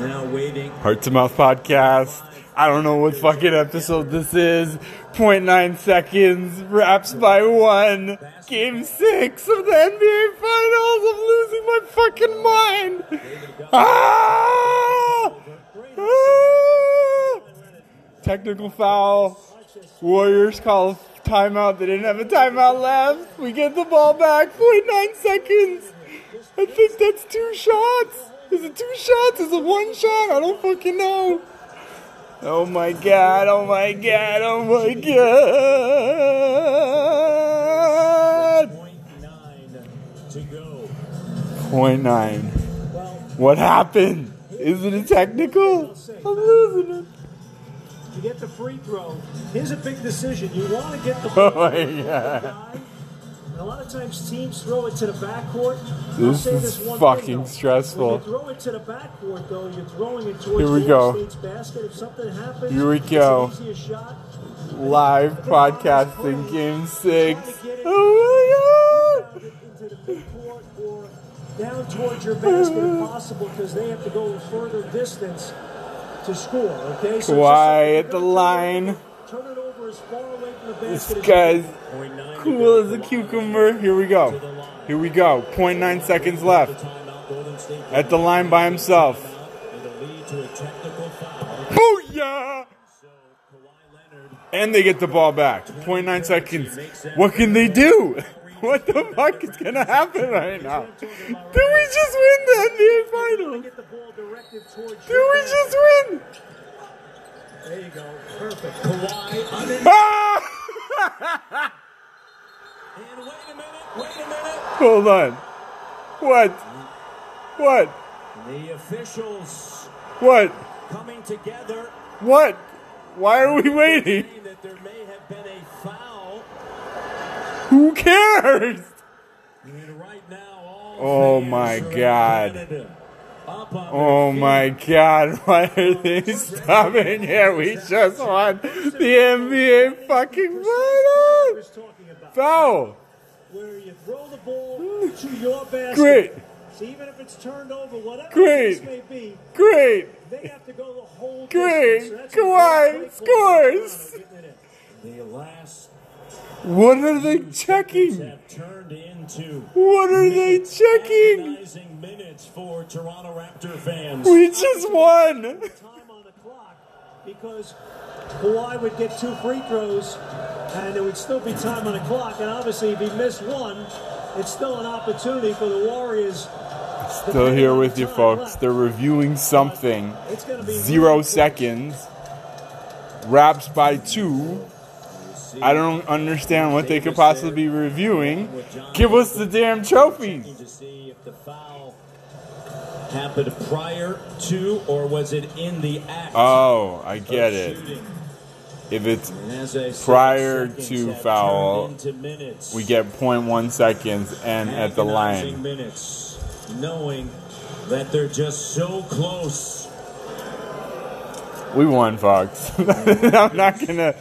Now waiting. Heart to Mouth Podcast. I don't know what fucking episode this is. 0.9 seconds, Raps by one. Game six of the NBA Finals. I'm losing my fucking mind. Ah! Ah! Technical foul. Warriors call timeout. They didn't have a timeout left. We get the ball back. 0.9 seconds. I think that's two shots. Is it two shots? Is it one shot? I don't fucking know. Oh my god, oh my god, oh my god. Point nine to go. Point nine. What happened? Is it a technical? I'm losing it. You get the free throw. Here's a big decision. You want to get the Oh my god. A lot of times teams throw it to the backcourt. This say is one fucking though. stressful. Throw it to the backcourt, though, you're throwing it towards Here we the go. State's basket. If something happens, Here we go. an easier shot. Live podcasting game six. Trying to get it Oh my god. into the midcourt or down towards your basket if possible because they have to go a further distance to score. Okay, so Kawhi at the line. Turn it over as far away from the basket This guy's can. Point nine to cool as a cucumber. Here we go. Here we go. 0.9 seconds left. Timeout, Golden State At the line by himself. with a lead to a technical foul. Booyah! So Kawhi Leonard And they get the ball back. 0.9 seconds. What can they do? What the fuck is gonna happen right now? Do we just win the NBA Finals? Get the ball directed towards Do your we just win? There you go. Perfect. Kawhi under. Ah! And wait a minute. Wait a minute. Hold on. What? What? The officials What? coming together What? Why are we waiting? that there may have been a foul. Who cares? And right now, all Oh my God. Canada. Oh my god, why are they stopping here? We just won the NBA fucking finals! Foul! where you throw the ball to your basket. Great! So even if it's turned over, whatever Great. may be, Great! they have to go the whole Great. distance. So Kawhi scores. The last What are they checking? What are they checking? minutes for Toronto Raptor fans. We just won! Time on the clock because Kawhi would get two free throws and there would still be time on the clock. And obviously, if he missed one, it's still an opportunity for the Warriors. Still here with you folks. They're reviewing something. It's going to be Zero seconds. Raps by two. I don't understand what they could possibly be reviewing. Give us the damn trophies. to see if the foul happened prior to or was it in the act. Oh, I get it. If it's And as I said, Prior to foul, turned into minutes. we get 0.1 seconds and at the line. minutes, knowing that they're just so close. We won, Fox. I'm not gonna.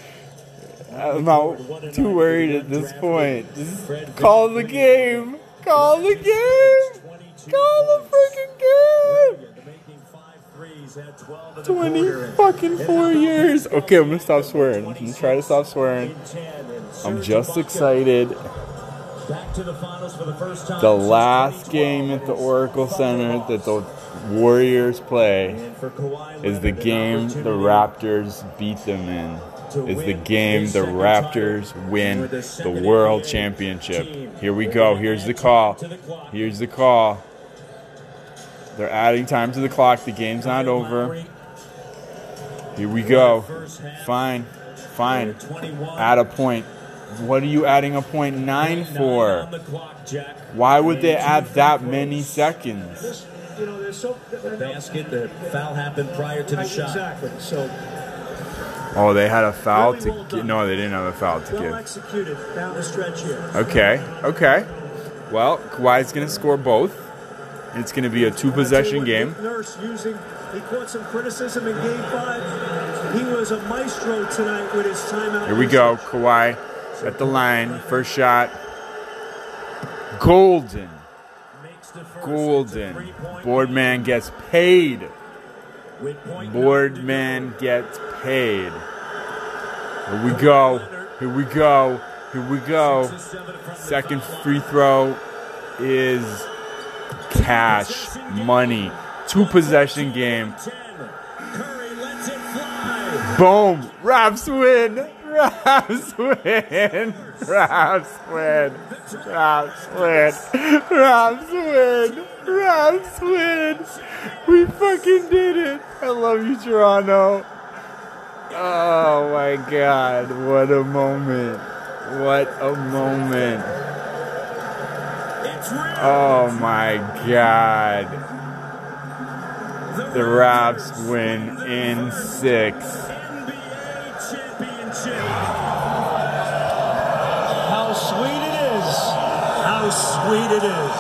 I'm not too worried at this point. Just call the game. Call the game. Call the freaking game. They're making five threes, had 12 in the 20 fucking four years. Okay, I'm gonna stop swearing. I'm gonna try to stop swearing. In 10, and I'm just excited. The last game at the Oracle Center that the Warriors play is the game the Raptors beat them in. To Is the game the Raptors win the World Championship. Here we go. Here's the call. Here's the call. They're adding time to the clock. The game's not over. Here we go. Fine. Fine. Add a point. What are you adding a point nine for? Why would they add that many seconds? You know, there's so. The basket, the foul happened prior to the shot. Exactly. So Oh, they had a foul to give. No, they didn't have a foul to well give. executed down the stretch here. Okay, okay. Well, Kawhi's going to score both. It's going to be a two possession game. Nurse using, he caught some criticism in Game Five. He was a maestro tonight with his timeout. Here we go. Kawhi at the line. First shot. Golden. Makes the first. Golden. It's a three-point Boardman gets paid. Boardman gets paid. Here we go. Here we go. Here we go. Second free throw is cash money. Two possession game. Boom. Raps win. Raps win. Raps win. Raps win. Raps win. Raps win. We fucking did it. I love you, Toronto. Oh my god. What a moment. What a moment. Oh my god. The Raps win in six. Sweet it is. How sweet it is.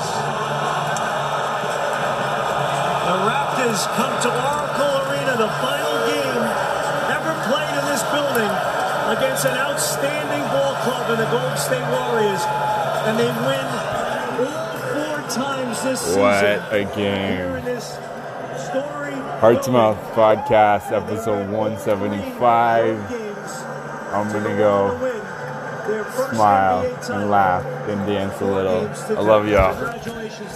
The Raptors come to Oracle Arena, the final game ever played in this building against an outstanding ball club in the Golden State Warriors. And they win all four times this season. What a game. Heart to Mouth Podcast, episode 175. I'm gonna go smile and laugh and dance a little. I love y'all.